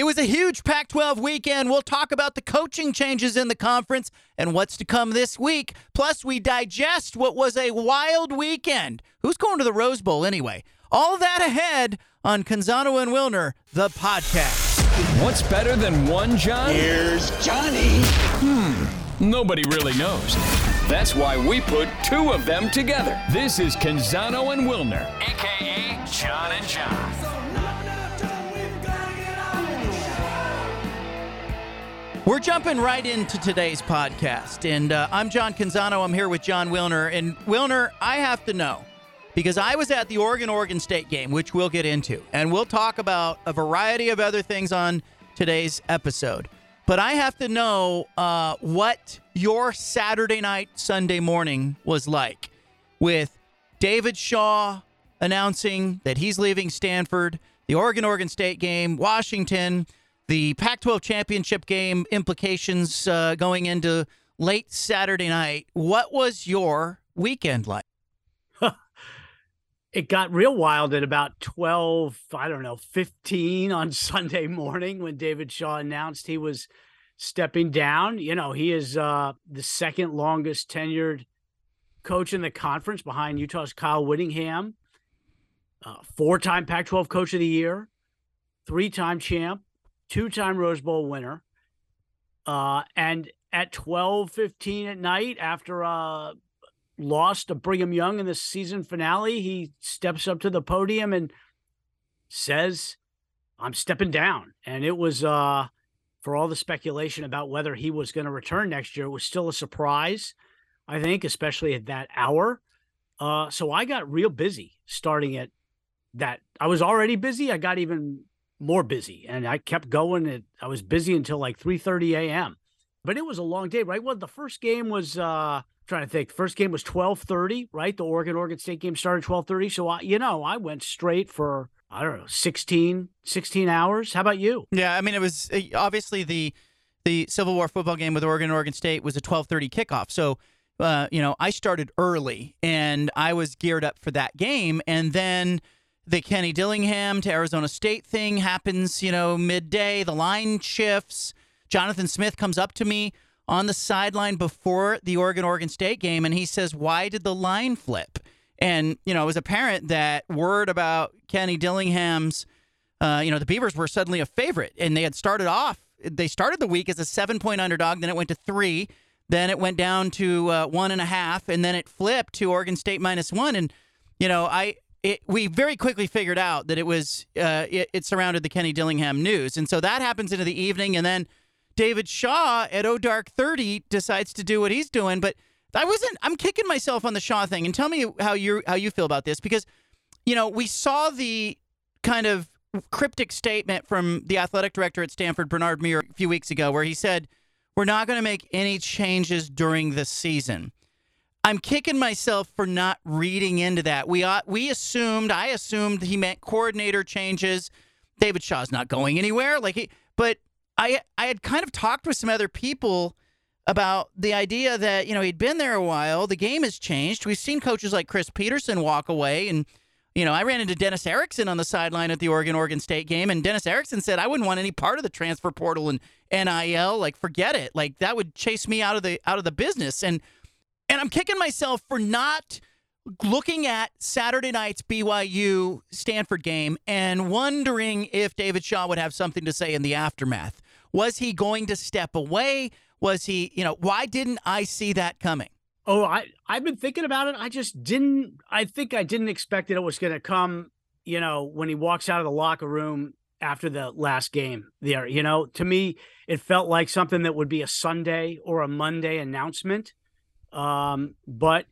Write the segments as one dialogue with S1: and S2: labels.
S1: It was a huge Pac 12 weekend. We'll talk about the coaching changes in the conference and what's to come this week. Plus, we digest what was a wild weekend. Who's going to the Rose Bowl anyway? All that ahead on Canzano and Wilner, the podcast.
S2: What's better than one John?
S3: Here's Johnny.
S2: Hmm, nobody really knows. That's why we put two of them together. This is Canzano and Wilner, aka John and John.
S1: We're jumping right into today's podcast. And uh, I'm John Canzano. I'm here with Jon Wilner. And Wilner, I have to know because I was at the Oregon Oregon State game, which we'll get into. And we'll talk about a variety of other things on today's episode. But I have to know uh, what your Saturday night, Sunday morning was like with David Shaw announcing that he's leaving Stanford, the Oregon Oregon State game, Washington, the Pac 12 championship game implications uh, going into late Saturday night. What was your weekend like?
S4: it got real wild at about 12, I don't know, 15 on Sunday morning when David Shaw announced he was stepping down. You know, he is uh, the second longest tenured coach in the conference behind Utah's Kyle Whittingham, uh, four time Pac 12 coach of the year, three time champ, two time Rose Bowl winner. Uh, and at 12 15 at night, after a loss to Brigham Young in the season finale, he steps up to the podium and says, I'm stepping down. And it was, uh, for all the speculation about whether he was going to return next year, it was still a surprise, I think, especially at that hour. Uh, so I got real busy starting at that. I was already busy. I got even more busy and I kept going. And I was busy until like 3 30 a.m. But it was a long day, right? Well, the first game was uh trying to think. First game was 12:30, right? The Oregon Oregon State game started 12:30. So I, you know, I went straight for I don't know, 16 16 hours. How about you?
S1: Yeah, I mean, it was uh, obviously the the Civil War football game with Oregon Oregon State was a 12:30 kickoff. So, uh, you know, I started early and I was geared up for that game, and then the Kenny Dillingham to Arizona State thing happens. You know, midday, the line shifts. Jonathan Smith comes up to me on the sideline before the Oregon Oregon State game, and he says, "Why did the line flip?" And you know, it was apparent that word about Kenny Dillingham's, uh, you know, the Beavers were suddenly a favorite, and they had started off. They started the week as a seven-point underdog, then it went to three, then it went down to uh, one and a half, and then it flipped to Oregon State minus one. And you know, I it, we very quickly figured out that it was uh, it, it surrounded the Kenny Dillingham news, and so that happens into the evening, and then David Shaw at O Dark Thirty decides to do what he's doing, but I wasn't. I'm kicking myself on the Shaw thing, and tell me how you how you feel about this because you know we saw the kind of cryptic statement from the athletic director at Stanford, Bernard Muir, a few weeks ago, where he said we're not going to make any changes during the season. I'm kicking myself for not reading into that. We uh, we assumed, I assumed he meant coordinator changes. David Shaw's not going anywhere. Like, he, but I I had kind of talked with some other people about the idea that you know he'd been there a while. The game has changed. We've seen coaches like Chris Petersen walk away, and you know I ran into Dennis Erickson on the sideline at the Oregon Oregon State game, and Dennis Erickson said I wouldn't want any part of the transfer portal and NIL. Like, forget it. Like that would chase me out of the out of the business and. And I'm kicking myself for not looking at Saturday night's BYU Stanford game and wondering if David Shaw would have something to say in the aftermath. Was he going to step away? Was he, you know, why didn't I see that coming?
S4: Oh, I I've been thinking about it. I just didn't. I think I didn't expect that it was going to come. You know, when he walks out of the locker room after the last game there. You know, to me, it felt like something that would be a Sunday or a Monday announcement. Um, but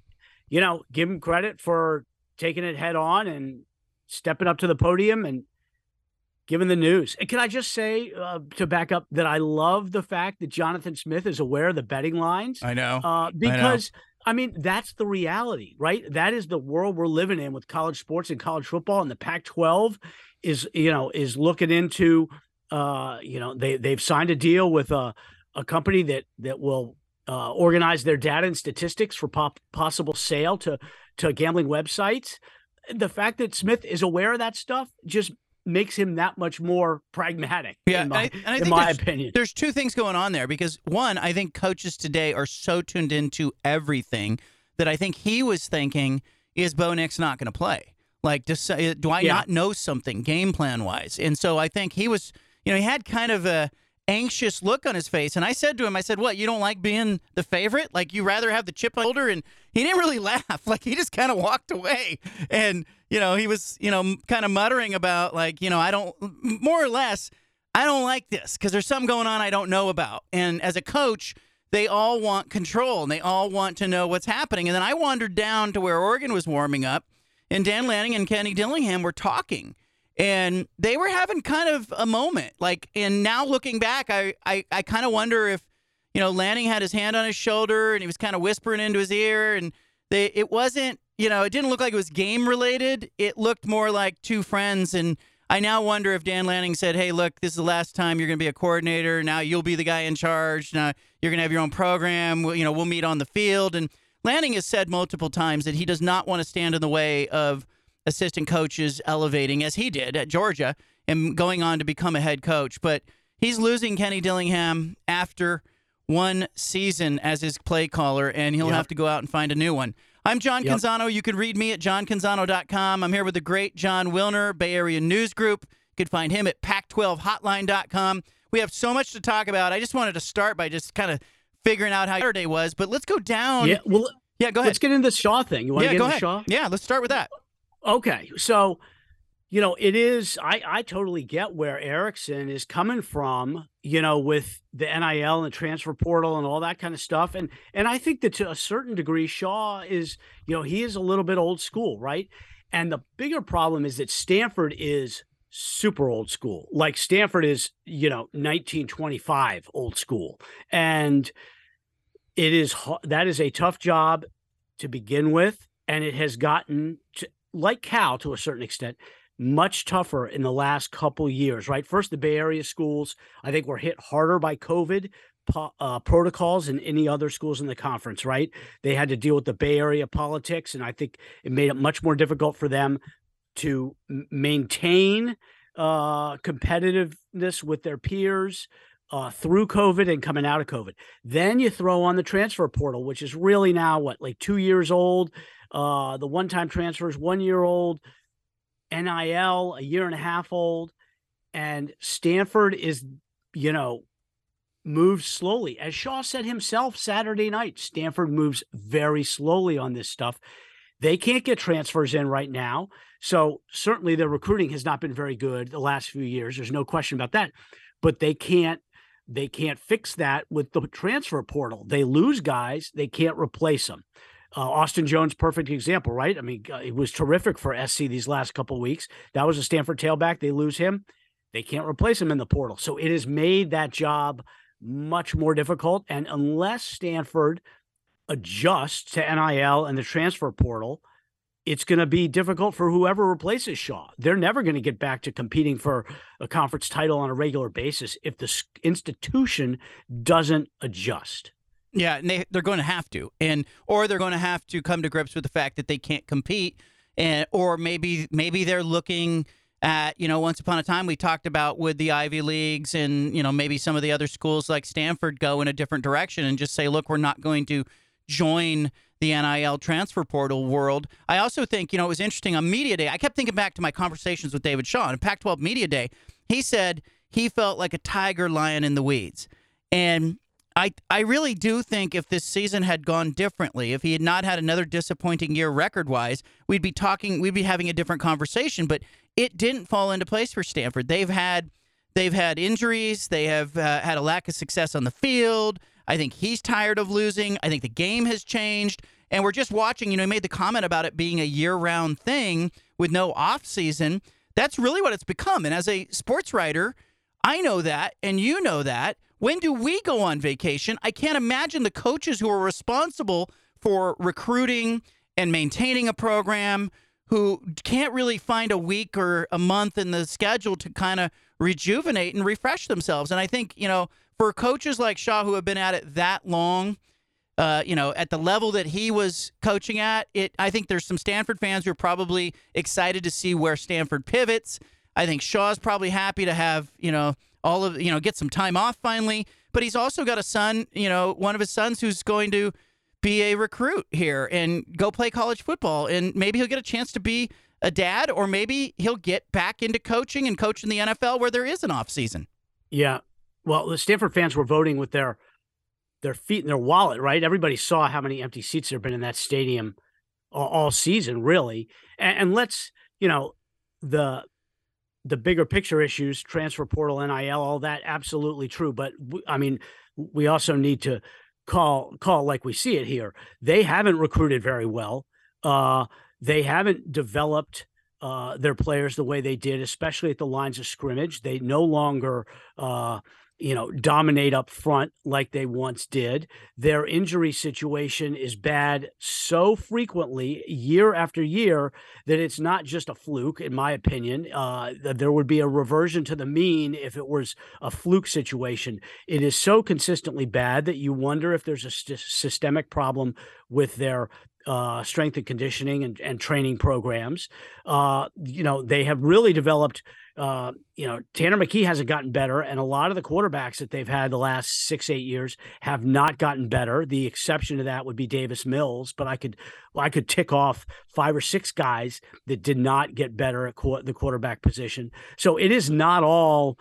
S4: you know, give him credit for taking it head on and stepping up to the podium and giving the news. And can I just say uh, to back up that I love the fact that Jonathan Smith is aware of the betting lines.
S1: I know.
S4: Uh, because I, mean, that's the reality, right? That is the world we're living in with college sports and college football. And the Pac-12 is, you know, is looking into, uh, you know, they they've signed a deal with a a company that that will uh, organize their data and statistics for pop- possible sale to to gambling websites. The fact that Smith is aware of that stuff just makes him that much more pragmatic.
S1: Yeah,
S4: in my,
S1: and I, and I
S4: in my
S1: there's,
S4: opinion.
S1: there's two things going on there because one, I think coaches today are so tuned into everything that I think he was thinking, is Bo Nix not going to play? Like, does, uh, do I
S4: Yeah.
S1: not know something game plan wise? And so I think he was, you know, he had kind of a anxious look on his face. And I said to him, I said, "What? You don't like being the favorite? Like you rather have the chip on shoulder?" And he didn't really laugh. Like he just kind of walked away. And you know, he was, you know, kind of muttering about like, you know, I don't, more or less, I don't like this because there's something going on I don't know about. And as a coach, they all want control and they all want to know what's happening. And then I wandered down to where Oregon was warming up, and Dan Lanning and Kenny Dillingham were talking. And they were having kind of a moment. Like, and now looking back, I, I, I kind of wonder if, you know, Lanning had his hand on his shoulder and he was kind of whispering into his ear. And they, it wasn't, you know, it didn't look like it was game related. It looked more like two friends. And I now wonder if Dan Lanning said, "Hey, look, this is the last time you're going to be a coordinator. Now you'll be the guy in charge. Now you're going to have your own program. We'll- You know, we'll meet on the field." And Lanning has said multiple times that he does not want to stand in the way of assistant coaches elevating, as he did at Georgia, and going on to become a head coach. But he's losing Kenny Dillingham after one season as his play caller, and he'll
S4: Yep.
S1: have to go out and find a new one. I'm John
S4: Yep.
S1: Canzano. You can read me at johncanzano.com. I'm here with the great Jon Wilner, Bay Area News Group. You can find him at pac12hotline.com. We have so much to talk about. I just wanted to start by just kind of figuring out how Saturday was, but let's go down.
S4: yeah, well,
S1: Yeah, go ahead.
S4: let's get into the Shaw thing. You want
S1: yeah,
S4: to get
S1: go
S4: into
S1: ahead.
S4: Shaw?
S1: Yeah, let's start with that.
S4: Okay, so you know it is. I I totally get where Erickson is coming from. You know, with the NIL and transfer portal and all that kind of stuff, and and I think that to a certain degree, Shaw is. You know, he is a little bit old school, right? And the bigger problem is that Stanford is super old school. Like Stanford is, you know, 1925 old school, and it is that is a tough job to begin with, and it has gotten to, like Cal to a certain extent much tougher in the last couple years. Right, first the Bay Area schools I think were hit harder by COVID uh, protocols than any other schools in the conference. Right, they had to deal with the Bay Area politics, and I think it made it much more difficult for them to maintain uh, competitiveness with their peers uh, through COVID and coming out of COVID. Then you throw on the transfer portal, which is really now what, like two years old. Uh, the one time transfers, one year old. NIL, a year and a half old. And Stanford is, you know, moves slowly. As Shaw said himself Saturday night, Stanford moves very slowly on this stuff. They can't get transfers in right now. So certainly their recruiting has not been very good the last few years. There's no question about that. But they can't they can't fix that with the transfer portal. They lose guys, they can't replace them. Uh, Austin Jones, perfect example, right? I mean, uh, it was terrific for SC these last couple weeks. That was a Stanford tailback. They lose him, they can't replace him in the portal. So it has made that job much more difficult. And unless Stanford adjusts to NIL and the transfer portal, it's going to be difficult for whoever replaces Shaw. They're never going to get back to competing for a conference title on a regular basis if the institution doesn't adjust.
S1: Yeah, and they they're going to have to, and or they're going to have to come to grips with the fact that they can't compete, and or maybe maybe they're looking at you know once upon a time we talked about would the Ivy leagues and you know maybe some of the other schools like Stanford go in a different direction and just say look we're not going to join the NIL transfer portal world. I also think you know it was interesting on media day. I kept thinking back to my conversations with David Shaw on Pac-12 media day. He said he felt like a tiger lion in the weeds, and I I really do think if this season had gone differently, if he had not had another disappointing year record wise, we'd be talking, we'd be having a different conversation. But it didn't fall into place for Stanford. They've had they've had injuries. They have uh, had a lack of success on the field. I think he's tired of losing. I think the game has changed, and we're just watching. You know, he made the comment about it being a year-round thing with no off season. That's really what it's become. And as a sports writer, I know that, and you know that. When do we go on vacation? I can't imagine the coaches who are responsible for recruiting and maintaining a program who can't really find a week or a month in the schedule to kind of rejuvenate and refresh themselves. And I think, you know, for coaches like Shaw who have been at it that long, uh, you know, at the level that he was coaching at, it I think there's some Stanford fans who are probably excited to see where Stanford pivots. I think Shaw's probably happy to have you know all of you know get some time off finally. But he's also got a son, you know, one of his sons who's going to be a recruit here and go play college football, and maybe he'll get a chance to be a dad, or maybe he'll get back into coaching and coach in the NFL where there is an off season.
S4: Yeah, well, the Stanford fans were voting with their their feet in their wallet, right? Everybody saw how many empty seats there have been in that stadium all, all season, really. And, and, let's, you know, the the bigger picture issues, transfer portal, NIL, all that, absolutely true. But I mean, we also need to call call like we see it here. They haven't recruited very well. Uh, they haven't developed uh, their players the way they did, especially at the lines of scrimmage. They no longer uh, you know, dominate up front like they once did. Their injury situation is bad so frequently, year after year, that it's not just a fluke, in my opinion. Uh, there would be a reversion to the mean if it was a fluke situation. It is so consistently bad that you wonder if there's a st- systemic problem with their uh, strength and conditioning and, and training programs. Uh, you know, they have really developed uh, you know, Tanner McKee hasn't gotten better, and a lot of the quarterbacks that they've had the last six, eight years have not gotten better. The exception to that would be Davis Mills, but I could, well, I could tick off five or six guys that did not get better at qu- the quarterback position. So it is not all,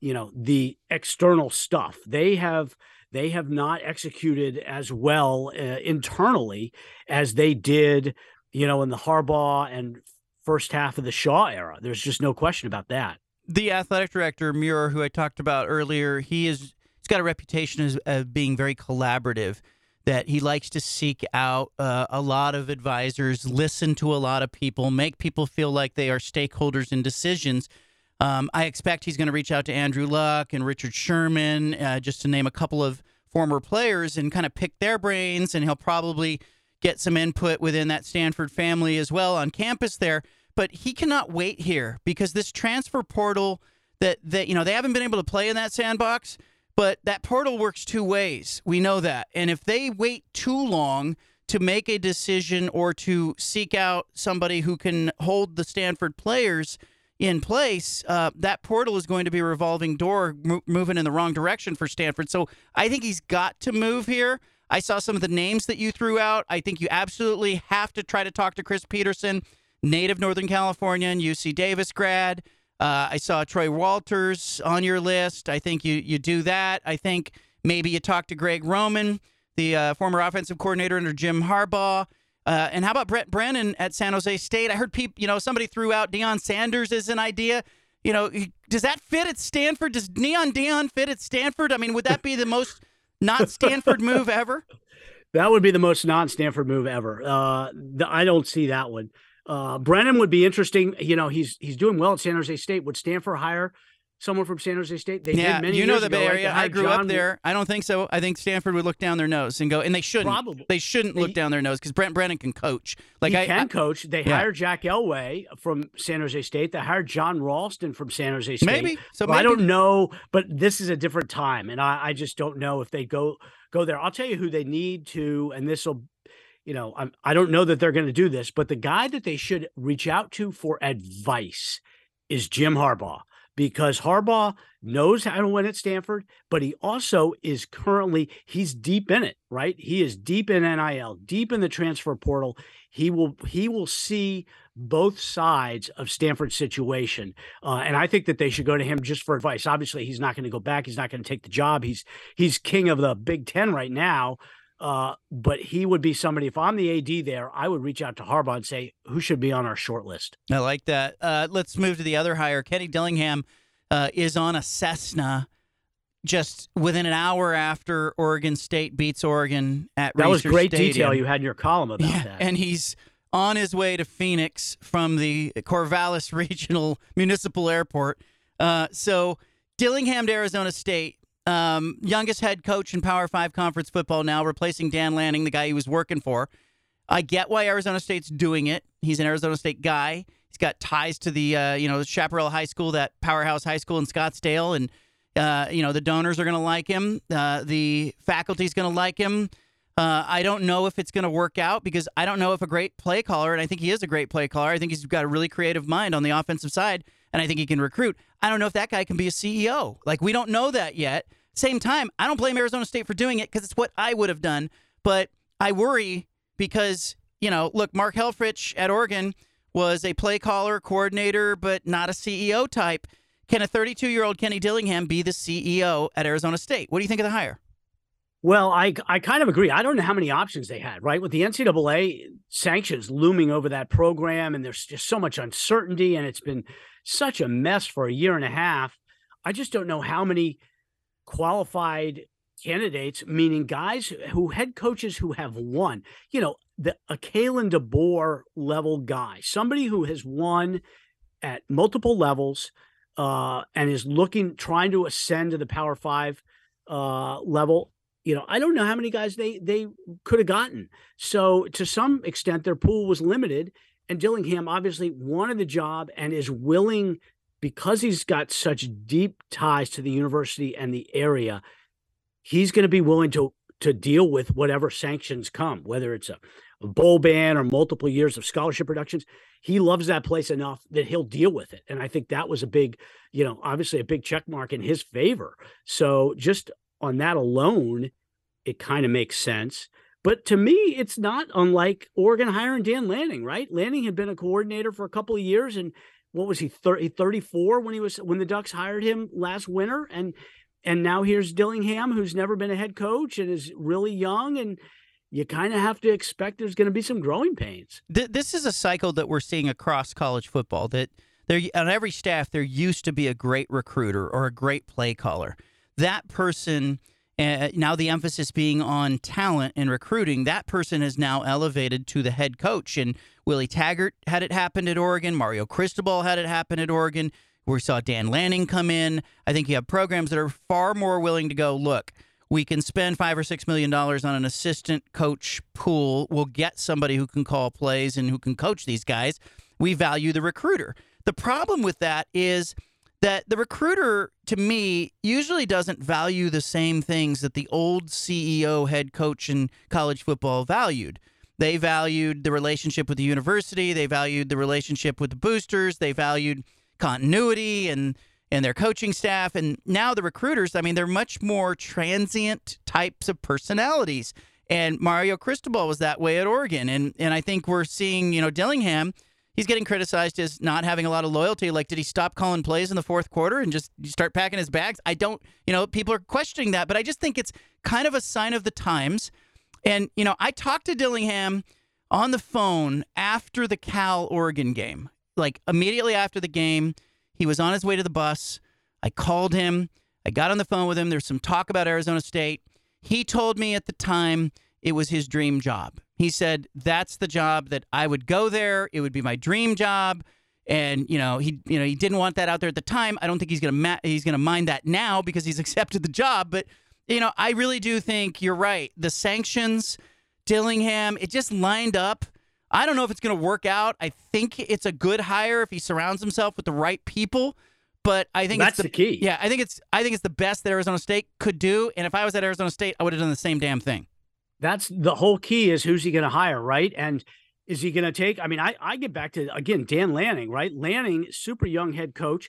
S4: you know, the external stuff. They have they have not executed as well uh, internally as they did, you know, in the Harbaugh and first half of the Shaw era. There's just no question about that.
S1: The athletic director Muir, who I talked about earlier, he is he's got a reputation as, as being very collaborative. That he likes to seek out uh, a lot of advisors, listen to a lot of people, make people feel like they are stakeholders in decisions. Um, I expect he's going to reach out to Andrew Luck and Richard Sherman, uh, just to name a couple of former players, and kind of pick their brains. And he'll probably get some input within that Stanford family as well on campus there but he cannot wait here because this transfer portal that that you know they haven't been able to play in that sandbox, but that portal works two ways. We know that. And if they wait too long to make a decision or to seek out somebody who can hold the Stanford players in place, uh, that portal is going to be a revolving door mo- moving in the wrong direction for Stanford. So I think he's got to move here. I saw some of the names that you threw out. I think you absolutely have to try to talk to Chris Petersen, native Northern California and UC Davis grad. Uh, I saw Troy Walters on your list. I think you you do that. I think maybe you talk to Greg Roman, the uh, former offensive coordinator under Jim Harbaugh. Uh, and how about Brent Brennan at San Jose State? I heard people, you know, somebody threw out Deion Sanders as an idea. You know, does that fit at Stanford? Does Neon Deion fit at Stanford? I mean, would that be the most not Stanford move ever?
S4: That would be the most non-Stanford move ever. Uh, I don't see that one. Uh, Brennan would be interesting. You know, he's he's doing well at San Jose State. Would Stanford hire someone from San Jose State?
S1: They yeah, you know the Bay Area. I grew John up there. I don't think so. I think Stanford would look down their nose and go, and they shouldn't. Probably. They shouldn't they, look down their nose because Brent Brennan can coach.
S4: Like he I can I, coach. They yeah. hired Jack Elway from San Jose State. They hired John Ralston from San Jose State.
S1: Maybe. So
S4: maybe. I don't know, but this is a different time, and I, I just don't know if they go go there. I'll tell you who they need to, and this will you know, I'm, I don't know that they're going to do this, but the guy that they should reach out to for advice is Jim Harbaugh because Harbaugh knows how to win at Stanford, but he also is currently he's deep in it, right? He is deep in NIL, deep in the transfer portal. He will he will see both sides of Stanford's situation, uh, and I think that they should go to him just for advice. Obviously, he's not going to go back. He's not going to take the job. He's he's king of the Big Ten right now. Uh, but he would be somebody. If I'm the AD there, I would reach out to Harbaugh and say who should be on our short list.
S1: I like that. Uh, let's move to the other hire. Kenny Dillingham uh, is on a Cessna just within an hour after Oregon State beats Oregon at
S4: that
S1: was
S4: great
S1: Stadium.
S4: detail you had in your column about
S1: yeah,
S4: that.
S1: And he's on his way to Phoenix from the Corvallis Regional Municipal Airport. Uh, so Dillingham to Arizona State um, youngest head coach in Power Five conference football now, replacing Dan Lanning, the guy he was working for. I get why Arizona State's doing it. He's an Arizona State guy. He's got ties to the uh, you know Chaparral High School, that powerhouse high school in Scottsdale, and uh, you know the donors are going to like him. Uh, the faculty's going to like him. Uh, I don't know if it's going to work out because I don't know if a great play caller, and I think he is a great play caller. I think he's got a really creative mind on the offensive side, and I think he can recruit. I don't know if that guy can be a CEO. Like, we don't know that yet. Same time, I don't blame Arizona State for doing it because it's what I would have done. But I worry because, you know, look, Mark Helfrich at Oregon was a play caller, coordinator, but not a CEO type. Can a 32 year old Kenny Dillingham be the CEO at Arizona State? What do you think of the hire?
S4: Well, I I kind of agree. I don't know how many options they had, right? With the NCAA sanctions looming over that program, and there's just so much uncertainty, and it's been such a mess for a year and a half. I just don't know how many qualified candidates, meaning guys who head coaches who have won, you know, the a Kalen DeBoer level guy, somebody who has won at multiple levels uh, and is looking, trying to ascend to the Power Five uh, level. You know, I don't know how many guys they they could have gotten. So to some extent, their pool was limited, and Dillingham obviously wanted the job and is willing because he's got such deep ties to the university and the area he's going to be willing to to deal with whatever sanctions come, whether it's a, a, bowl ban or multiple years of scholarship reductions. He loves that place enough that he'll deal with it. And I think that was a big, you know, obviously a big check mark in his favor. So just on that alone, it kind of makes sense. But to me, it's not unlike Oregon hiring Dan Lanning, right? Lanning had been a coordinator for a couple of years and what was he 30, 34 when he was when the Ducks hired him last winter and and now here's Dillingham, who's never been a head coach and is really young. And you kind of have to expect there's going to be some growing pains.
S1: This is a cycle that we're seeing across college football that there on every staff there used to be a great recruiter or a great play caller. That person uh, now the emphasis being on talent and recruiting, that person is now elevated to the head coach. And Willie Taggart had it happen at Oregon. Mario Cristobal had it happen at Oregon. We saw Dan Lanning come in. I think you have programs that are far more willing to go, look, we can spend five or six million dollars on an assistant coach pool. We'll get somebody who can call plays and who can coach these guys. We value the recruiter. The problem with that is that the recruiter, to me, usually doesn't value the same things that the old CEO head coach in college football valued. They valued the relationship with the university, they valued the relationship with the boosters, they valued continuity and and their coaching staff. And now the recruiters i mean they're much more transient types of personalities. And mario cristobal was that way at oregon. And and i think we're seeing you know dillingham he's getting criticized as not having a lot of loyalty like did he stop calling plays in the fourth quarter and just start packing his bags i don't you know people are questioning that but i just think it's kind of a sign of the times and you know i talked to dillingham on the phone after the cal oregon game like immediately after the game, he was on his way to the bus. I called him. I got on the phone with him. There's some talk about Arizona State. He told me at the time it was his dream job. He said that's the job that I would go there. It would be my dream job. And you know he you know he didn't want that out there at the time. I don't think he's gonna ma- he's gonna mind that now because he's accepted the job. But you know I really do think you're right. The sanctions, Dillingham, it just lined up I don't know if it's going to work out. I think it's a good hire if he surrounds himself with the right people. But I think
S4: that's
S1: the,
S4: the, key.
S1: Yeah, I think it's I think it's the best that Arizona State could do. And if I was at Arizona State, I would have done the same damn thing.
S4: That's the whole key is who's he going to hire, right? And is he going to take? I mean, I I get back to again Dan Lanning, right? Lanning, super young head coach.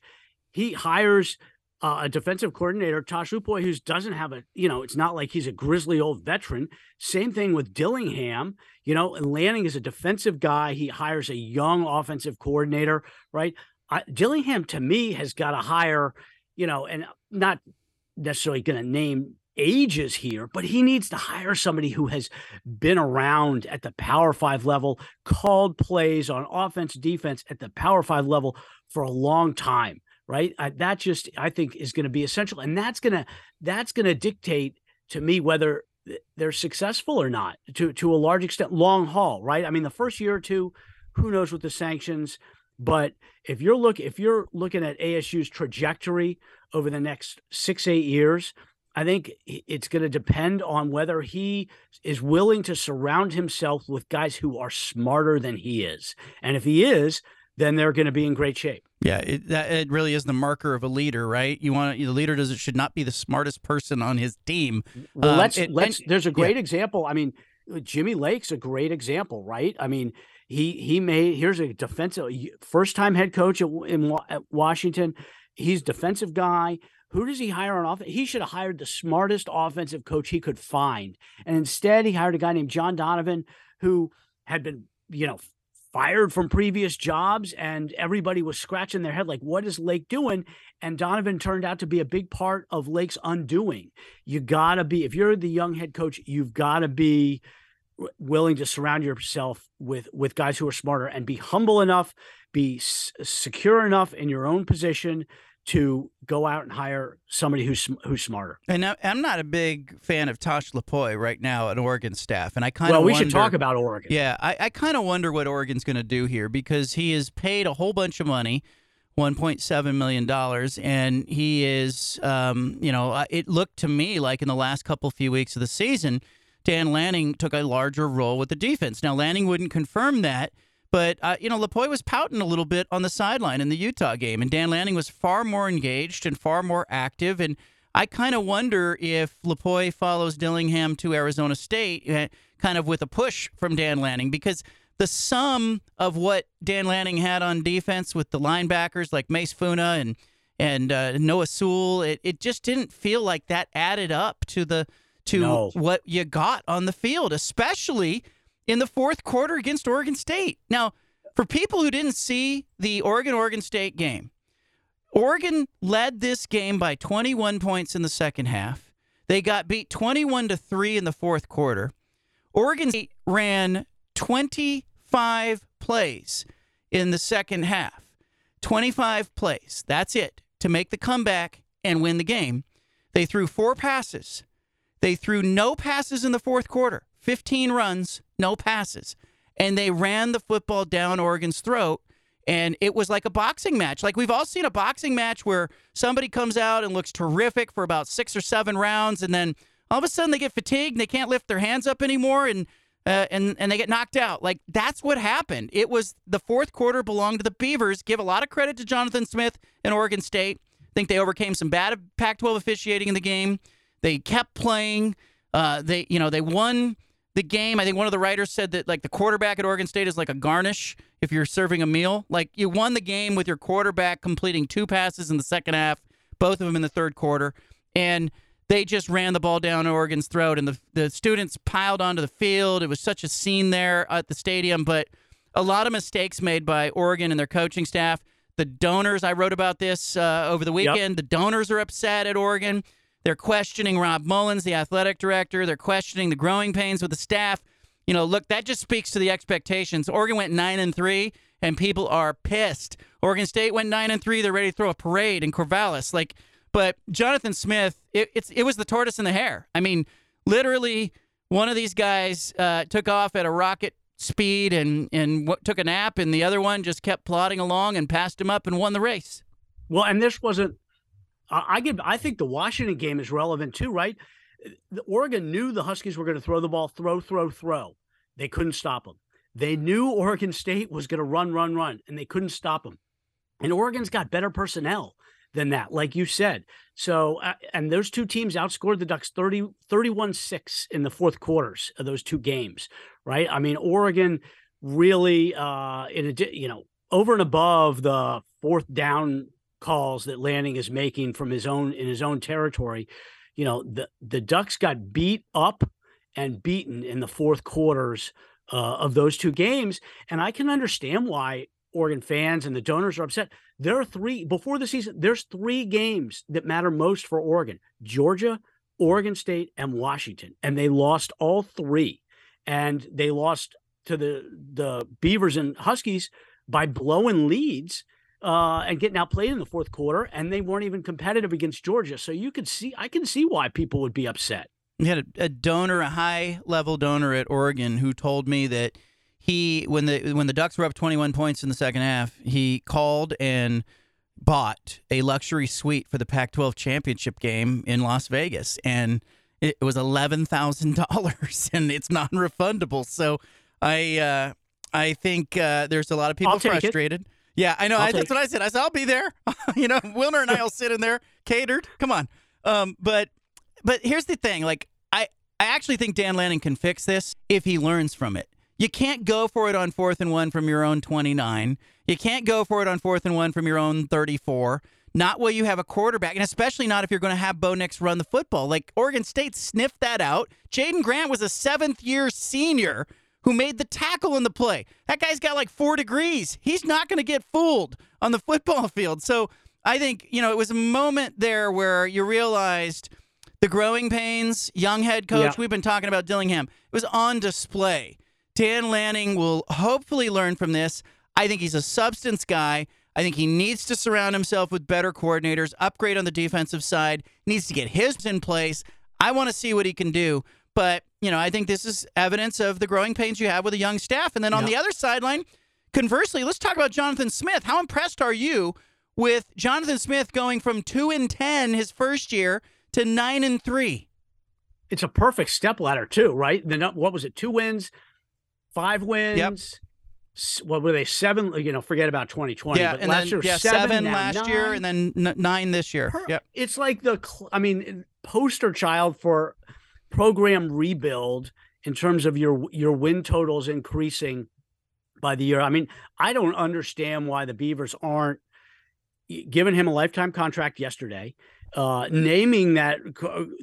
S4: He hires uh, a defensive coordinator, Tosh Lupoi, who doesn't have a, you know, it's not like he's a grizzly old veteran. Same thing with Dillingham. You know, and Lanning is a defensive guy. He hires a young offensive coordinator, right? I, Dillingham, to me, has got to hire, you know, and not necessarily going to name ages here, but he needs to hire somebody who has been around at the Power Five level, called plays on offense, defense at the Power Five level for a long time right? Uh, that just I think is going to be essential, and that's gonna that's gonna dictate to me whether they're successful or not to to a large extent long haul right i mean the first year or two who knows with the sanctions but if you're look if you're looking at asu's trajectory over the next six eight years i think it's going to depend on whether he is willing to surround himself with guys who are smarter than he is and if he is then they're going to be in great shape
S1: Yeah, it, that it really is the marker of a leader, right? You want the leader does it should not be the smartest person on his team.
S4: Well, um, let's it, let's. And, there's a great yeah. example. I mean, Jimmy Lake's a great example, right? I mean, he he made here's a defensive first time head coach at, in at Washington. He's defensive guy. Who does he hire on offense? He should have hired the smartest offensive coach he could find, and instead he hired a guy named John Donovan, who had been you know fired from previous jobs and everybody was scratching their head like what is lake doing and donovan turned out to be a big part of lake's undoing you gotta be if you're the young head coach you've got to be willing to surround yourself with with guys who are smarter and be humble enough be s- secure enough in your own position to go out and hire somebody who's who's smarter.
S1: And I'm not a big fan of Tosh Lupoi right now at Oregon staff, and I kind
S4: of
S1: well,
S4: we
S1: wonder,
S4: should talk about Oregon.
S1: Yeah, I, I kind of wonder what Oregon's going to do here because he is paid a whole bunch of money. 1.7 million dollars, and he is, um, you know, it looked to me like in the last couple few weeks of the season, Dan Lanning took a larger role with the defense. Now Lanning wouldn't confirm that, but, uh, you know, Lupoi was pouting a little bit on the sideline in the Utah game, and Dan Lanning was far more engaged and far more active. And I kind of wonder if Lupoi follows Dillingham to Arizona State, uh, kind of with a push from Dan Lanning, because the sum of what Dan Lanning had on defense with the linebackers like Mase Funa and and uh, Noah Sewell, it, it just didn't feel like that added up to the to no. what you got on the field, especially – in the fourth quarter against Oregon State. Now, for people who didn't see the Oregon Oregon State game, Oregon led this game by 21 points in the second half. They got beat 21 to 3 in the fourth quarter. Oregon State ran 25 plays in the second half. 25 plays. That's it to make the comeback and win the game. They threw four passes. They threw no passes in the fourth quarter. 15 runs, no passes. And they ran the football down Oregon's throat. And it was like a boxing match. Like we've all seen a boxing match where somebody comes out and looks terrific for about six or seven rounds. And then all of a sudden they get fatigued and they can't lift their hands up anymore. And uh, and and they get knocked out. Like that's what happened. It was the fourth quarter belonged to the Beavers. Give a lot of credit to Jonathan Smith and Oregon State. I think they overcame some bad Pac-12 officiating in the game. They kept playing. Uh, they you know they won the game. I think one of the writers said that like the quarterback at Oregon State is like a garnish if you're serving a meal. Like you won the game with your quarterback completing two passes in the second half, both of them in the third quarter, and they just ran the ball down Oregon's throat, and the the students piled onto the field. It was such a scene there at the stadium, but a lot of mistakes made by Oregon and their coaching staff. The donors, I wrote about this uh, over the weekend. Yep. The donors are upset at Oregon. They're questioning Rob Mullens, the athletic director. They're questioning the growing pains with the staff. You know, look, that just speaks to the expectations. Oregon went nine and three, and people are pissed. Oregon State went nine and three. They're ready to throw a parade in Corvallis. Like, but Jonathan Smith, it, it's it was the tortoise and the hare. I mean, literally, one of these guys uh, took off at a rocket speed and and w- took a nap, and the other one just kept plodding along and passed him up and won the race.
S4: Well, and this wasn't I give. I think the Washington game is relevant too, right? The Oregon knew the Huskies were going to throw the ball, throw, throw, throw. They couldn't stop them. They knew Oregon State was going to run, run, run, and they couldn't stop them. And Oregon's got better personnel than that, like you said. So, uh, and those two teams outscored the Ducks 30, 31 6 in the fourth quarters of those two games, right? I mean, Oregon really, uh, in a, you know, over and above the fourth down calls that Lanning is making from his own in his own territory. You know, the the Ducks got beat up and beaten in the fourth quarters uh, of those two games, and I can understand why Oregon fans and the donors are upset. There are three before the season. There's three games that matter most for Oregon: Georgia, Oregon State, and Washington, and they lost all three, and they lost to the the Beavers and Huskies by blowing leads uh, and getting outplayed in the fourth quarter, and they weren't even competitive against Georgia. So you could see, I can see why people would be upset.
S1: We had a, a donor, a high level donor at Oregon, who told me that he, when the when the Ducks were up 21 points in the second half, he called and bought a luxury suite for the Pac-12 championship game in Las Vegas, and it was eleven thousand dollars, and it's non-refundable. So I, uh, I think uh, there's a lot of people frustrated. It Yeah, I know. I, that's what I said. I said I'll be there. you know, Wilner and I will sit in there, catered. Come on. Um, but but here's the thing. Like I I actually think Dan Lanning can fix this if he learns from it. You can't go for it on fourth and one from your own 29. You can't go for it on fourth and one from your own 34. Not while you have a quarterback, and especially not if you're going to have Bo Nix run the football. Like Oregon State sniffed that out. Jaydon Grant was a seventh year senior who made the tackle in the play. That guy's got like four degrees. He's not going to get fooled on the football field. So I think, you know, it was a moment there where you realized the growing pains, young head coach, yeah. we've been talking about Dillingham, it was on display. Dan Lanning will hopefully learn from this. I think he's a substance guy. I think he needs to surround himself with better coordinators, upgrade on the defensive side, needs to get his in place. I want to see what he can do. But, you know, I think this is evidence of the growing pains you have with a young staff. And then on the other sideline, conversely, let's talk about Jonathan Smith. How impressed are you with Jonathan Smith going from 2 and 10 his first year to 9 and 3?
S4: It's a perfect step ladder too, right? The what was it? Two wins, five wins. Yep. What were they? Seven. You know, forget about 2020.
S1: Yeah, and then, year, yeah, seven, seven last nine. year, and then nine this year. Per- yep.
S4: It's like the, I mean, poster child for program rebuild in terms of your your win totals increasing by the year. I mean, I don't understand why the Beavers aren't giving him a lifetime contract yesterday, uh, naming that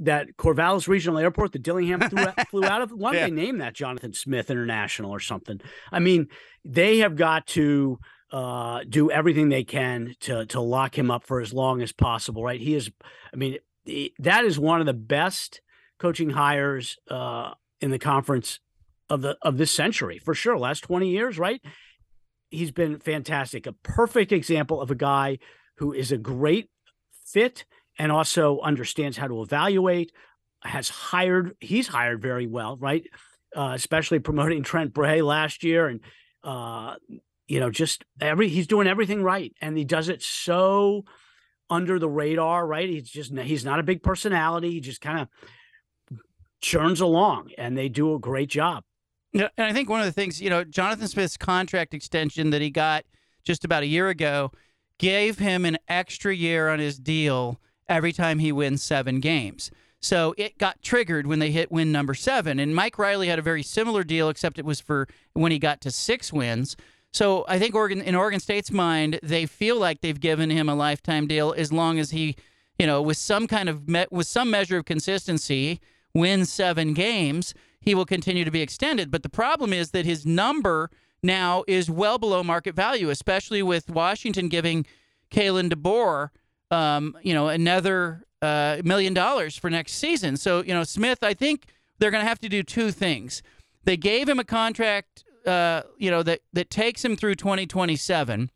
S4: that Corvallis Regional Airport that Dillingham flew, flew out of. Why don't yeah. they name that Jonathan Smith International or something? I mean, they have got to uh, do everything they can to to lock him up for as long as possible. Right? He is. I mean, that is one of the best coaching hires uh, in the conference of the of this century for sure. Last twenty years, right? He's been fantastic. A perfect example of a guy who is a great fit and also understands how to evaluate. Has hired. He's hired very well, right? Uh, especially promoting Trent Bray last year, and uh, you know, just every he's doing everything right, and he does it so under the radar, right? He's just he's not a big personality. He just kind of churns along and they do a great job.
S1: And I think one of the things, you know, Jonathan Smith's contract extension that he got just about a year ago gave him an extra year on his deal every time he wins seven games. So it got triggered when they hit win number seven. And Mike Riley had a very similar deal, except it was for when he got to six wins. So I think Oregon, in Oregon State's mind, they feel like they've given him a lifetime deal as long as he, you know, with some kind of met with some measure of consistency, wins seven games, he will continue to be extended. But the problem is that his number now is well below market value, especially with Washington giving Kalen DeBoer, um, you know, another uh, million dollars for next season. So, you know, Smith, I think they're going to have to do two things. They gave him a contract, uh, you know, that that takes him through 2027,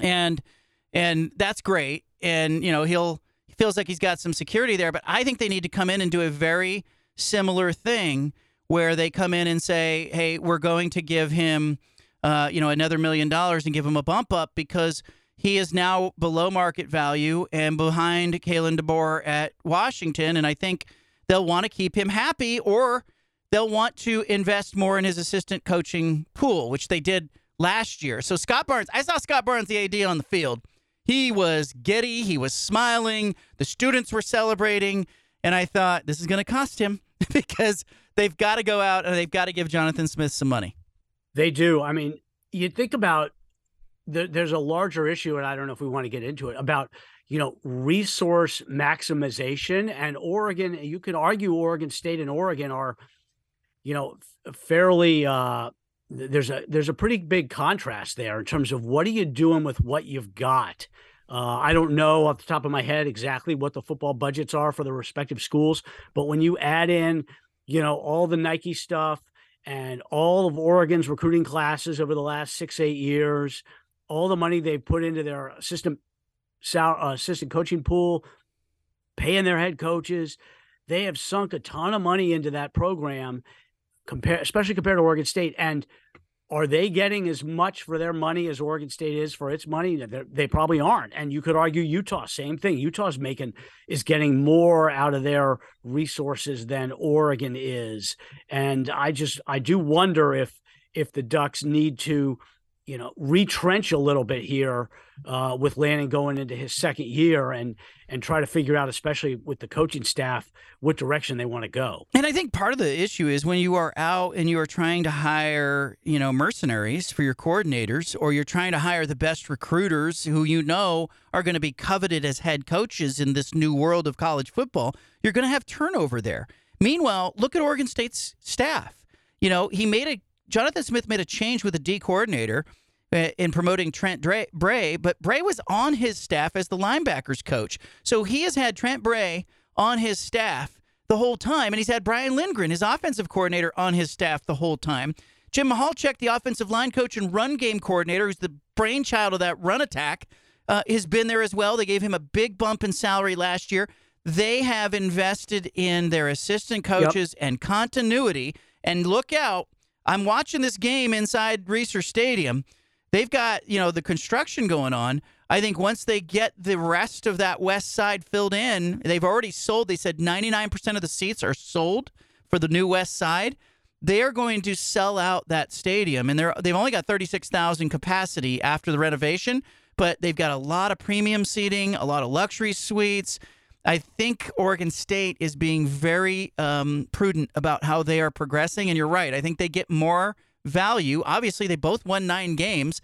S1: and and that's great. And you know, he'll feels like he's got some security there. But I think they need to come in and do a very similar thing where they come in and say, "Hey, we're going to give him, uh, you know, another million dollars and give him a bump up because." He is now below market value and behind Kalen DeBoer at Washington. And I think they'll want to keep him happy or they'll want to invest more in his assistant coaching pool, which they did last year. So Scott Barnes, I saw Scott Barnes, the AD, on the field. He was giddy. He was smiling. The students were celebrating. And I thought, this is going to cost him because they've got to go out and they've got to give Jonathan Smith some money.
S4: They do. I mean, you think about the, there's a larger issue, and I don't know if we want to get into it, about you know resource maximization and oregon you could argue oregon state and oregon are you know fairly uh there's a there's a pretty big contrast there in terms of what are you doing with what you've got. Uh, I don't know off the top of my head exactly what the football budgets are for the respective schools, but when you add in, you know, all the Nike stuff and all of Oregon's recruiting classes over the last six eight years, all the money they've put into their assistant sal- uh, assistant coaching pool, paying their head coaches, they have sunk a ton of money into that program compare especially compared to Oregon State. And are they getting as much for their money as Oregon State is for its money? They're, they probably aren't. And you could argue Utah, same thing. Utah's making is getting more out of their resources than Oregon is. And I just I do wonder if if the Ducks need to you know, retrench a little bit here uh, with Lanning going into his second year and and try to figure out, especially with the coaching staff, what direction they want to go.
S1: And I think part of the issue is when you are out and you are trying to hire, you know, mercenaries for your coordinators, or you're trying to hire the best recruiters who you know are going to be coveted as head coaches in this new world of college football, you're going to have turnover there. Meanwhile, look at Oregon State's staff. You know, he made a Jonathan Smith made a change with the D coordinator uh, in promoting Trent Bray, but Bray was on his staff as the linebackers coach. So he has had Trent Bray on his staff the whole time, and he's had Brian Lindgren, his offensive coordinator, on his staff the whole time. Jim Michalczik, the offensive line coach and run game coordinator, who's the brainchild of that run attack, uh, has been there as well. They gave him a big bump in salary last year. They have invested in their assistant coaches yep. and continuity. And look out, I'm watching this game inside Reser Stadium. They've got, you know, the construction going on. I think once they get the rest of that west side filled in, they've already sold. They said 99% of the seats are sold for the new west side. They are going to sell out that stadium, and they're they've only got 36,000 capacity after the renovation, but they've got a lot of premium seating, a lot of luxury suites. I think Oregon State is being very um, prudent about how they are progressing. And you're right. I think they get more value. Obviously, they both won nine games,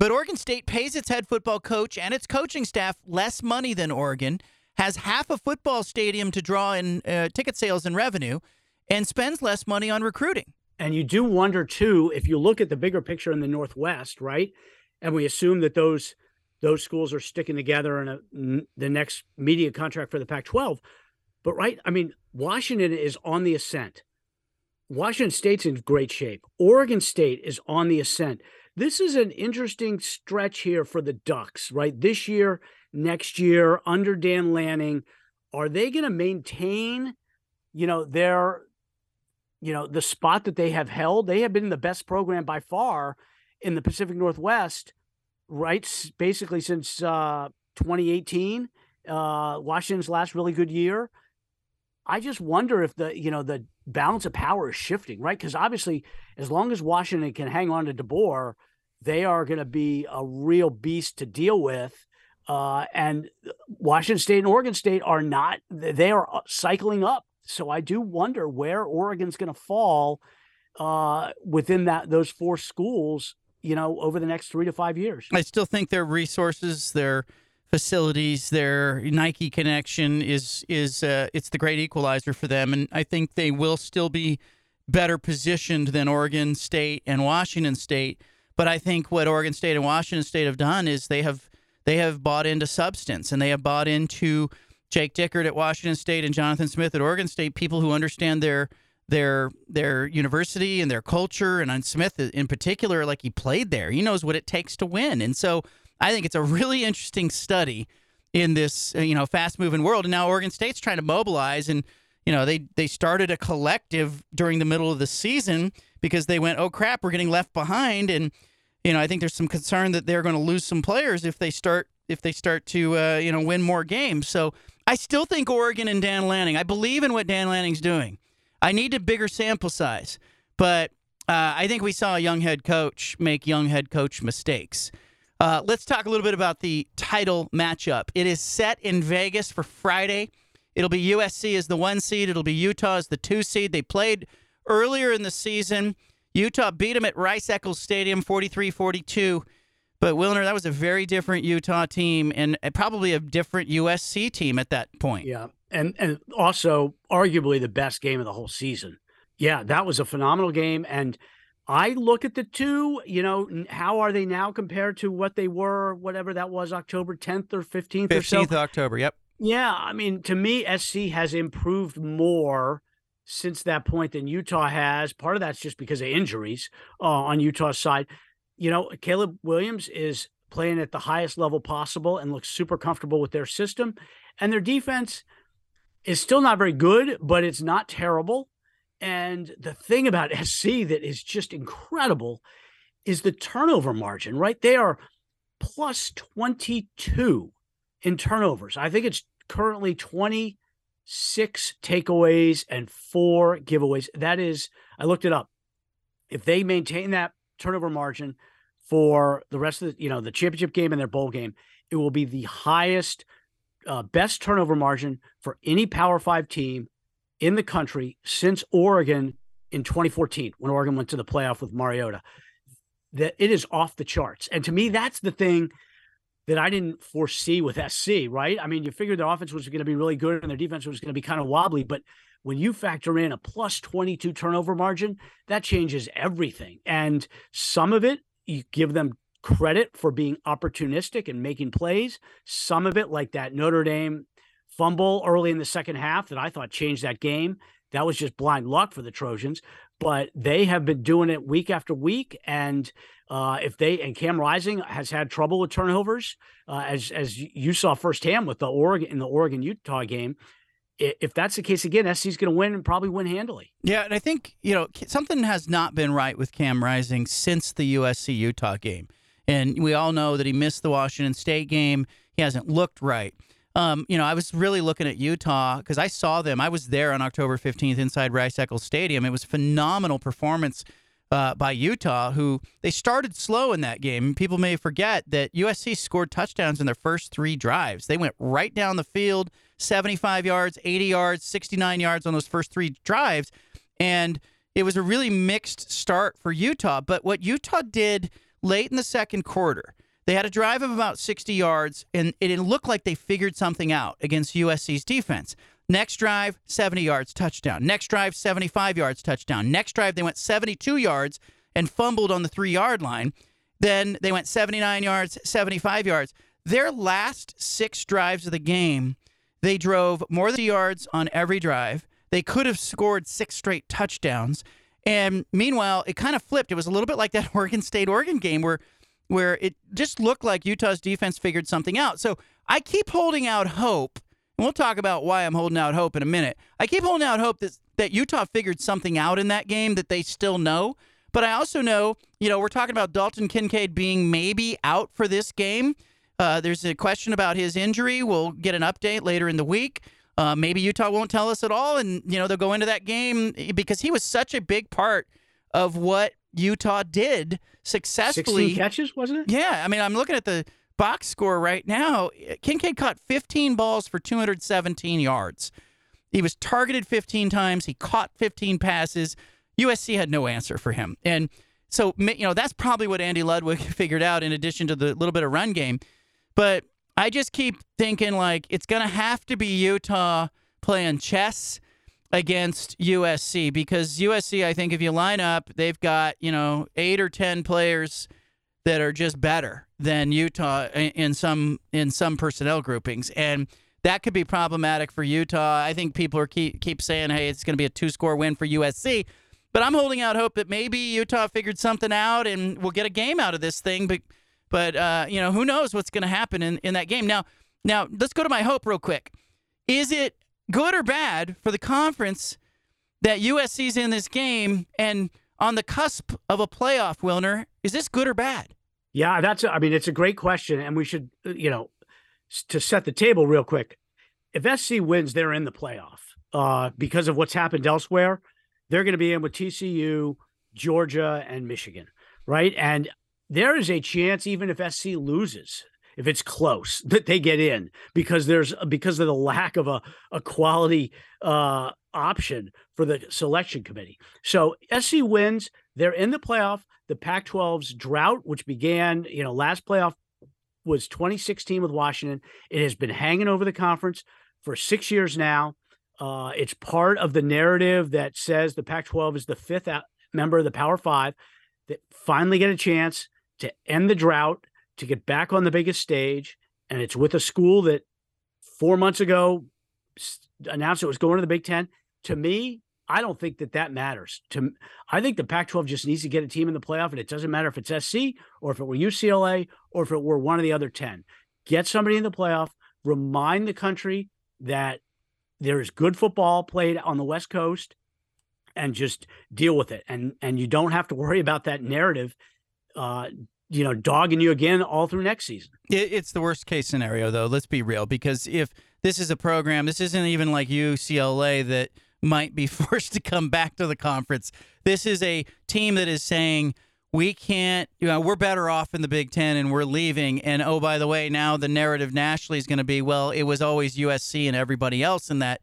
S1: but Oregon State pays its head football coach and its coaching staff less money than Oregon, has half a football stadium to draw in uh, ticket sales and revenue, and spends less money on recruiting.
S4: And you do wonder, too, if you look at the bigger picture in the Northwest, right? And we assume that those those schools are sticking together in a, the next media contract for the Pac 12. But, right, I mean, Washington is on the ascent. Washington State's in great shape. Oregon State is on the ascent. This is an interesting stretch here for the Ducks, right? This year, next year, under Dan Lanning, are they going to maintain, you know, their, you know, the spot that they have held? They have been the best program by far in the Pacific Northwest right? Basically since uh, 2018, uh, Washington's last really good year. I just wonder if the you know the balance of power is shifting, right? Because obviously, as long as Washington can hang on to DeBoer, they are going to be a real beast to deal with. Uh, and Washington State and Oregon State are not; they are uh, cycling up. So I do wonder where Oregon's going to fall uh, within that those four schools you know, over the next three to five years.
S1: I still think their resources, their facilities, their Nike connection is is uh, it's the great equalizer for them, and I think they will still be better positioned than Oregon State and Washington State. But I think what Oregon State and Washington State have done is they have they have bought into substance and they have bought into Jake Dickert at Washington State and Jonathan Smith at Oregon State, people who understand their their their university and their culture and on Smith in particular like he played there. He knows what it takes to win. And so I think it's a really interesting study in this uh, you know fast moving world. And now Oregon State's trying to mobilize and you know they they started a collective during the middle of the season because they went oh crap we're getting left behind. And you know I think there's some concern that they're going to lose some players if they start if they start to uh, you know win more games. So I still think Oregon and Dan Lanning I believe in what Dan Lanning's doing I need a bigger sample size, but uh, I think we saw a young head coach make young head coach mistakes. Uh, let's talk a little bit about the title matchup. It is set in Vegas for Friday. It'll be USC as the one seed. It'll be Utah as the two seed. They played earlier in the season. Utah beat them at Rice Eccles Stadium 43 42. But Wilner, that was a very different Utah team and probably a different USC team at that point.
S4: Yeah and and also arguably the best game of the whole season. Yeah, that was a phenomenal game and I look at the two, you know, how are they now compared to what they were, whatever that was, October 10th or 15th 15th
S1: or so? October, yep.
S4: Yeah, I mean, to me, SC has improved more since that point than Utah has. Part of that's just because of injuries uh, on Utah's side. You know, Caleb Williams is playing at the highest level possible and looks super comfortable with their system. And their defense – is still not very good, but it's not terrible. And the thing about SC that is just incredible is the turnover margin, right? They are plus 22 in turnovers. I think it's currently 26 takeaways and four giveaways. That is, I looked it up. If they maintain that turnover margin for the rest of the, you know, the championship game and their bowl game. It will be the highest, uh, best turnover margin for any Power Five team in the country since Oregon in 2014 when Oregon went to the playoff with Mariota. That it is off the charts. And to me, that's the thing that I didn't foresee with SC, right? I mean, you figured their offense was going to be really good and their defense was going to be kind of wobbly, but when you factor in a plus 22 turnover margin, that changes everything. And some of it, you give them credit for being opportunistic and making plays. Some of it, like that Notre Dame fumble early in the second half that I thought changed that game. That was just blind luck for the Trojans, but they have been doing it week after week. And uh, if they and Cam Rising has had trouble with turnovers, uh, as as you saw firsthand with the Oregon in the Oregon Utah game. If that's the case again, SC's going to win and probably win handily.
S1: Yeah, and I think you know something has not been right with Cam Rising since the USC Utah game, and we all know that he missed the Washington State game. He hasn't looked right. Um, you know, I was really looking at Utah because I saw them. I was there on October 15th inside Rice Eccles Stadium. It was phenomenal performance uh, by Utah, who they started slow in that game. People may forget that USC scored touchdowns in their first three drives. They went right down the field, 75 yards, 80 yards, 69 yards on those first three drives. And it was a really mixed start for Utah. But what Utah did late in the second quarter, they had a drive of about 60 yards, and it looked like they figured something out against USC's defense. Next drive, 70 yards, touchdown. Next drive, 75 yards, touchdown. Next drive, they went 72 yards and fumbled on the three yard line. Then they went 79 yards, 75 yards. Their last six drives of the game, they drove more than yards on every drive. They could have scored six straight touchdowns. And meanwhile, it kind of flipped. It was a little bit like that Oregon State Oregon game where where it just looked like Utah's defense figured something out. So I keep holding out hope. And we'll talk about why I'm holding out hope in a minute. I keep holding out hope that, that Utah figured something out in that game that they still know. But I also know, you know, we're talking about Dalton Kincaid being maybe out for this game. Uh, there's a question about his injury. We'll get an update later in the week. Uh, maybe Utah won't tell us at all, and you know they'll go into that game because he was such a big part of what Utah did successfully.
S4: 16 catches, wasn't it?
S1: Yeah. I mean, I'm looking at the box score right now. Kincaid caught 15 balls for 217 yards. He was targeted 15 times. He caught 15 passes. USC had no answer for him. And so, you know, that's probably what Andy Ludwig figured out in addition to the little bit of run game. But I just keep thinking like it's going to have to be Utah playing chess against USC because USC, I think if you line up, they've got, you know, eight or 10 players that are just better than Utah in some in some personnel groupings. And that could be problematic for Utah. I think people are keep, keep saying, hey, it's going to be a two score win for USC. But I'm holding out hope that maybe Utah figured something out and we'll get a game out of this thing. But, but uh, you know, who knows what's going to happen in, in that game. Now, now let's go to my hope real quick. Is it good or bad for the conference that USC's in this game and on the cusp of a playoff, Wilner? Is this good or bad?
S4: Yeah, that's. I mean, it's a great question, and we should, uh, you know, to set the table real quick. If SC wins, they're in the playoff uh, because of what's happened elsewhere. They're going to be in with TCU, Georgia, and Michigan, right? And there is a chance, even if SC loses, if it's close that they get in because there's because of the lack of a, a quality uh, option for the selection committee. So SC wins, they're in the playoff. The Pac-12's drought, which began, you know, last playoff was 2016 with Washington. It has been hanging over the conference for six years now. Uh, it's part of the narrative that says the Pac-12 is the fifth member of the Power Five that finally get a chance to end the drought to get back on the biggest stage. And it's with a school that four months ago announced it was going to the Big Ten. To me, I don't think that that matters. To I think the Pac-12 just needs to get a team in the playoff, and it doesn't matter if it's SC or if it were UCLA or if it were one of the other ten. Get somebody in the playoff. Remind the country that there is good football played on the West Coast, and just deal with it. And and you don't have to worry about that narrative uh, you know, dogging you again all through next season.
S1: It's the worst case scenario, though. Let's be real, because if this is a program, this isn't even like UCLA that might be forced to come back to the conference. This is a team that is saying, we can't, you know, we're better off in the Big Ten and we're leaving. And oh, by the way, now the narrative nationally is going to be, well, it was always USC and everybody else in that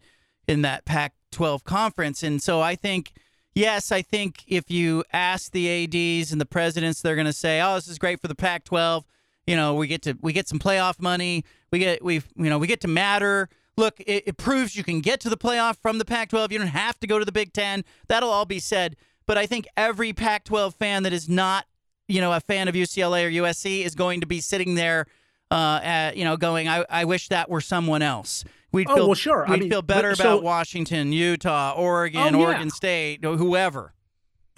S1: in that Pac-12 conference. And so I think, yes, I think if you ask the ads and the presidents, they're going to say, oh, this is great for the Pac-12. You know, we get to we get some playoff money. We get we you know we get to matter. Look, it, it proves you can get to the playoff from the Pac-12. You don't have to go to the Big Ten. That'll all be said. But I think every Pac 12 fan that is not, you know, a fan of UCLA or USC is going to be sitting there, uh, at, you know, going, I, I wish that were someone else. We'd
S4: oh,
S1: feel,
S4: well, sure.
S1: We'd
S4: I mean,
S1: feel better
S4: but,
S1: about
S4: so,
S1: Washington, Utah, Oregon,
S4: Oh, yeah.
S1: Oregon State, whoever.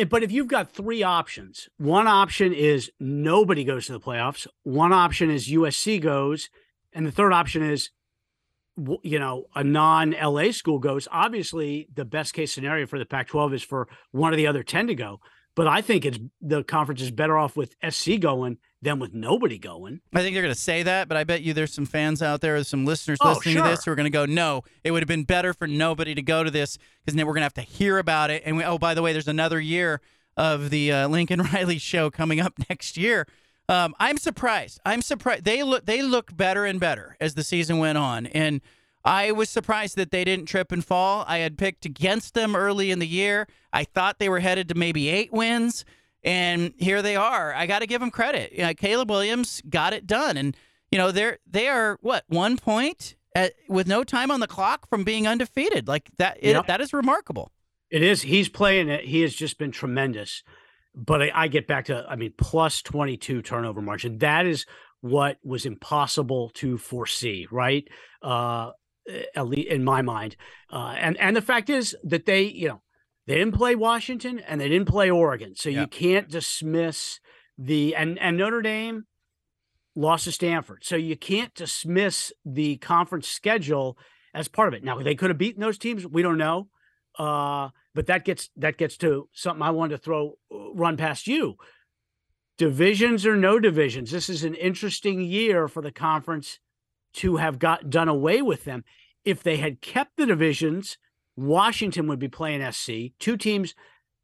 S4: But if you've got three options, one option is nobody goes to the playoffs, one option is USC goes, and the third option is you know, a non LA school goes. Obviously, the best case scenario for the Pac 12 is for one of the other 10 to go. But I think it's the conference is better off with SC going than with nobody going.
S1: I think they're going to say that, but I bet you there's some fans out there, some listeners
S4: Oh,
S1: listening
S4: sure.
S1: to this who are going to go, no, it would have been better for nobody to go to this because then we're going to have to hear about it. And we, oh, by the way, there's another year of the uh, Lincoln Riley show coming up next year. Um, I'm surprised. I'm surprised. They look they look better and better as the season went on, and I was surprised that they didn't trip and fall. I had picked against them early in the year. I thought they were headed to maybe eight wins, and here they are. I got to give them credit. You know, Caleb Williams got it done, and you know they're they are what one point at, with no time on the clock from being undefeated. Like that, it,
S4: Yep.
S1: that is remarkable.
S4: It is. He's playing it. He has just been tremendous. But I, I get back to, I mean, plus 22 turnover margin. That is what was impossible to foresee, right? Uh, at least in my mind. Uh, and and the fact is that they, you know, they didn't play Washington and they didn't play Oregon, so
S1: Yeah.
S4: you can't dismiss the and and Notre Dame lost to Stanford, so you can't dismiss the conference schedule as part of it. Now they could have beaten those teams. We don't know. Uh, but that gets that gets to something I wanted to throw uh, run past you. Divisions or no divisions, this is an interesting year for the conference to have got done away with them. If they had kept the divisions, Washington would be playing SC. Two teams,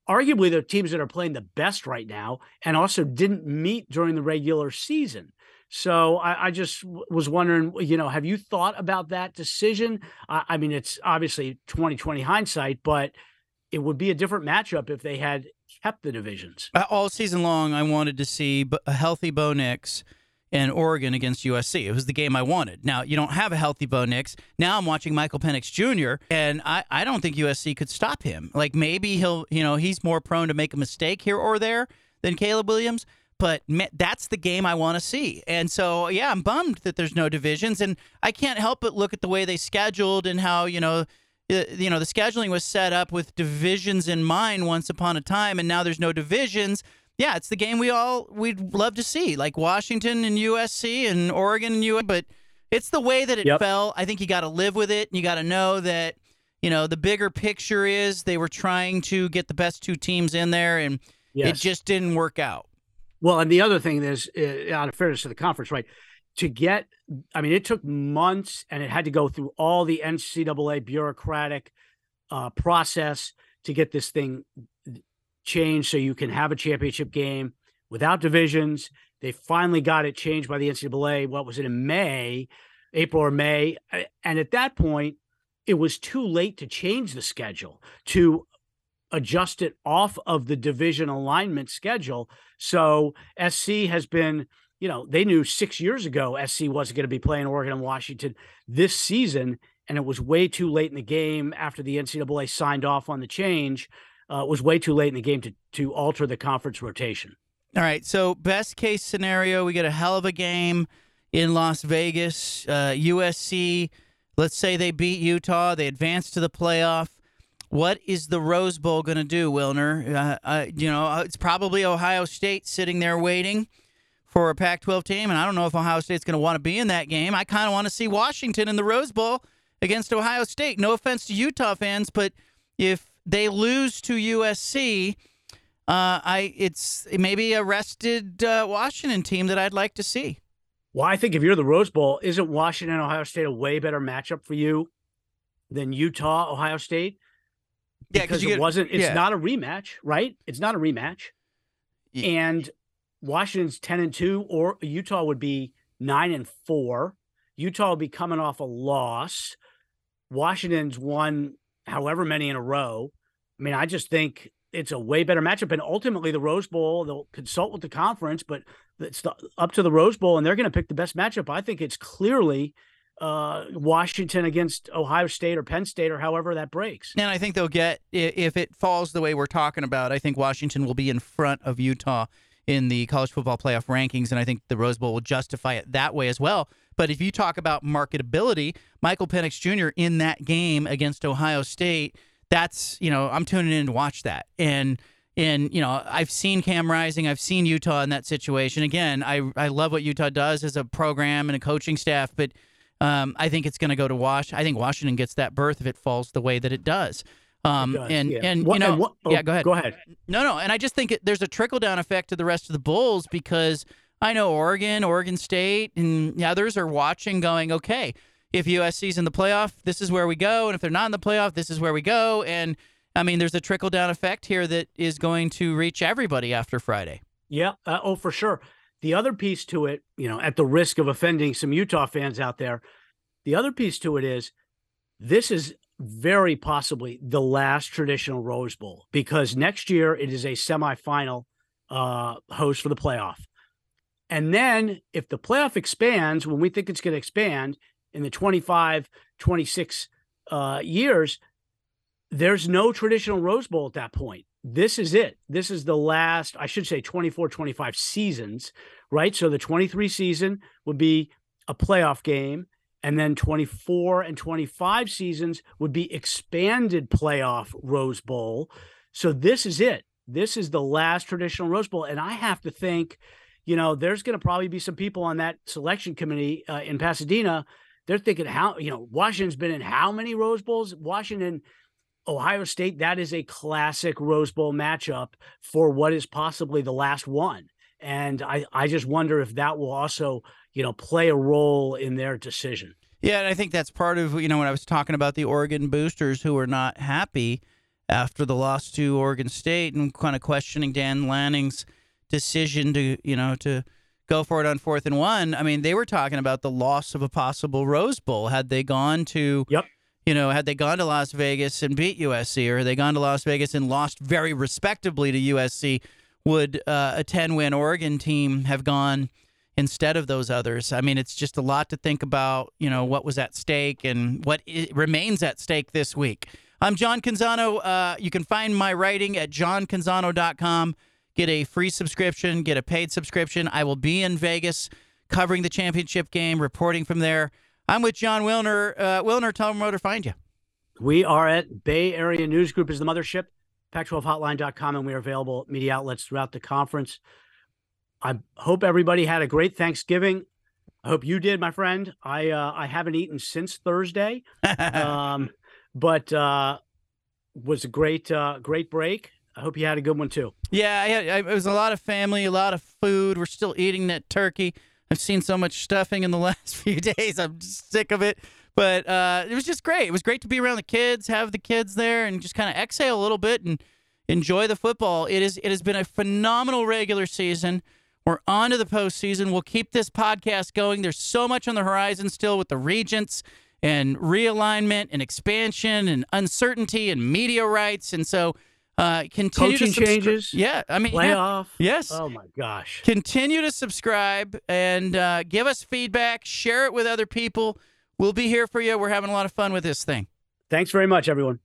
S4: arguably the teams that are playing the best right now, and also didn't meet during the regular season. So I, I just was wondering, you know, have you thought about that decision? I, I mean, it's obviously 2020 hindsight, but it would be a different matchup if they had kept the divisions.
S1: Uh, All season long, I wanted to see a healthy Bo Nix and Oregon against USC. It was the game I wanted. Now, you don't have a healthy Bo Nix. Now I'm watching Michael Penix Jr., and I, I don't think USC could stop him. Like maybe he'll, you know, he's more prone to make a mistake here or there than Caleb Williams. But that's the game I want to see. And so, yeah, I'm bummed that there's no divisions. And I can't help but look at the way they scheduled and how, you know, uh, you know the scheduling was set up with divisions in mind once upon a time and now there's no divisions yeah it's the game we all we'd love to see like washington and usc and oregon and u but it's the way that it
S4: Yep.
S1: fell i think you got to live with it and you got to know that you know the bigger picture is they were trying to get the best two teams in there and it just didn't work out
S4: Well, and the other thing is, uh, out of fairness to the conference, right? To get, I mean, it took months and it had to go through all the NCAA bureaucratic uh, process to get this thing changed so you can have a championship game without divisions. They finally got it changed by the NCAA. What was it in May, April or May? And at that point, it was too late to change the schedule to adjust it off of the division alignment schedule. So SC has been, you know, they knew six years ago SC wasn't going to be playing Oregon and Washington this season, and it was way too late in the game after the NCAA signed off on the change. Uh, was way too late in the game to to alter the conference rotation.
S1: All right. So, best case scenario, we get a hell of a game in Las Vegas. Uh, USC, let's say they beat Utah, they advance to the playoff. What is the Rose Bowl going to do, Wilner? Uh, uh, you know, uh, it's probably Ohio State sitting there waiting for a Pac 12 team. And I don't know if Ohio State's going to want to be in that game. I kind of want to see Washington in the Rose Bowl against Ohio State. No offense to Utah fans, but if they lose to USC, uh, I it's maybe a rested uh, Washington team that I'd like to see.
S4: Well, I think if you're the Rose Bowl, isn't Washington Ohio State a way better matchup for you than Utah Ohio State?
S1: Yeah, 'cause
S4: because it
S1: get-
S4: wasn't. It's
S1: yeah.
S4: not a rematch, right? It's not a rematch. and Washington's 10 and 2 or Utah would be 9 and 4. Utah would be coming off a loss. Washington's won however many in a row. I mean, I just think it's a way better matchup. And ultimately, the Rose Bowl, they'll consult with the conference, but it's up to the Rose Bowl, and they're going to pick the best matchup. I think it's clearly uh, Washington against Ohio State or Penn State or however that breaks.
S1: And I think they'll get, if it falls the way we're talking about, I think Washington will be in front of Utah in the college football playoff rankings, and I think the Rose Bowl will justify it that way as well. But if you talk about marketability, Michael Penix Jr. in that game against Ohio State, that's you know I'm tuning in to watch that, and and you know I've seen Cam Rising, I've seen Utah in that situation. Again, I I love what Utah does as a program and a coaching staff, but um, I think it's going to go to Wash. I think Washington gets that berth if it falls the way that it does. Um,
S4: does,
S1: and
S4: yeah.
S1: and
S4: What-
S1: you know,
S4: and what- oh,
S1: yeah, go ahead.
S4: Go ahead.
S1: No, no, and I just think it, there's a trickle down effect to the rest of the Bulls because I know Oregon, Oregon State, and the others are watching, going, okay, if USC's in the playoff, this is where we go, and if they're not in the playoff, this is where we go, and I mean, there's a trickle down effect here that is going to reach everybody after Friday.
S4: Yeah. Uh, oh, for sure. The other piece to it, you know, at the risk of offending some Utah fans out there, the other piece to it is this is very possibly the last traditional Rose Bowl because next year it is a semifinal uh, host for the playoff. And then if the playoff expands, when we think it's going to expand in the 25, 26 uh, years, there's no traditional Rose Bowl at that point. This is it. This is the last, I should say 24, 25 seasons, right? So the 23 season would be a playoff game. And then 24 and 25 seasons would be expanded playoff Rose Bowl. So this is it. This is the last traditional Rose Bowl. And I have to think, you know, there's going to probably be some people on that selection committee uh, in Pasadena. They're thinking, how, you know, Washington's been in how many Rose Bowls? Washington, Ohio State, that is a classic Rose Bowl matchup for what is possibly the last one. And I, I just wonder if that will also, you know, play a role in their decision.
S1: Yeah, and I think that's part of you know when I was talking about the Oregon boosters who were not happy after the loss to Oregon State and kind of questioning Dan Lanning's decision to you know to go for it on fourth and one. I mean, they were talking about the loss of a possible Rose Bowl had they gone to
S4: Yep.
S1: you know had they gone to Las Vegas and beat USC or had they gone to Las Vegas and lost very respectably to USC. Would uh, a ten win Oregon team have gone? instead of those others. I mean, it's just a lot to think about, you know, what was at stake and what remains at stake this week. I'm John Canzano. Uh, you can find my writing at johncanzano.com. Get a free subscription, get a paid subscription. I will be in Vegas covering the championship game, reporting from there. I'm with Jon Wilner. Uh, Wilner, tell them where to find you.
S4: We are at Bay Area News Group is the mothership, pac12hotline.com, and we are available at media outlets throughout the conference. I hope everybody had a great Thanksgiving. I hope you did, my friend. I uh, I haven't eaten since Thursday, um, but uh, was a great uh, great break. I hope you had a good one too.
S1: Yeah, I I, it was a lot of family, a lot of food. We're still eating that turkey. I've seen so much stuffing in the last few days. I'm sick of it. But uh, it was just great. It was great to be around the kids, have the kids there, and just kind of exhale a little bit and enjoy the football. It is. It has been a phenomenal regular season. We're on to the postseason. We'll keep this podcast going. There's so much on the horizon still with the regents and realignment and expansion and uncertainty and media rights. And so uh, continue
S4: Coaching
S1: to subscri-
S4: changes,
S1: Yeah, I mean, yeah.
S4: Playoff.
S1: Yes.
S4: Oh my gosh.
S1: Continue to subscribe and uh, give us feedback. Share it with other people. We'll be here for you. We're having a lot of fun with this thing.
S4: Thanks very much, everyone.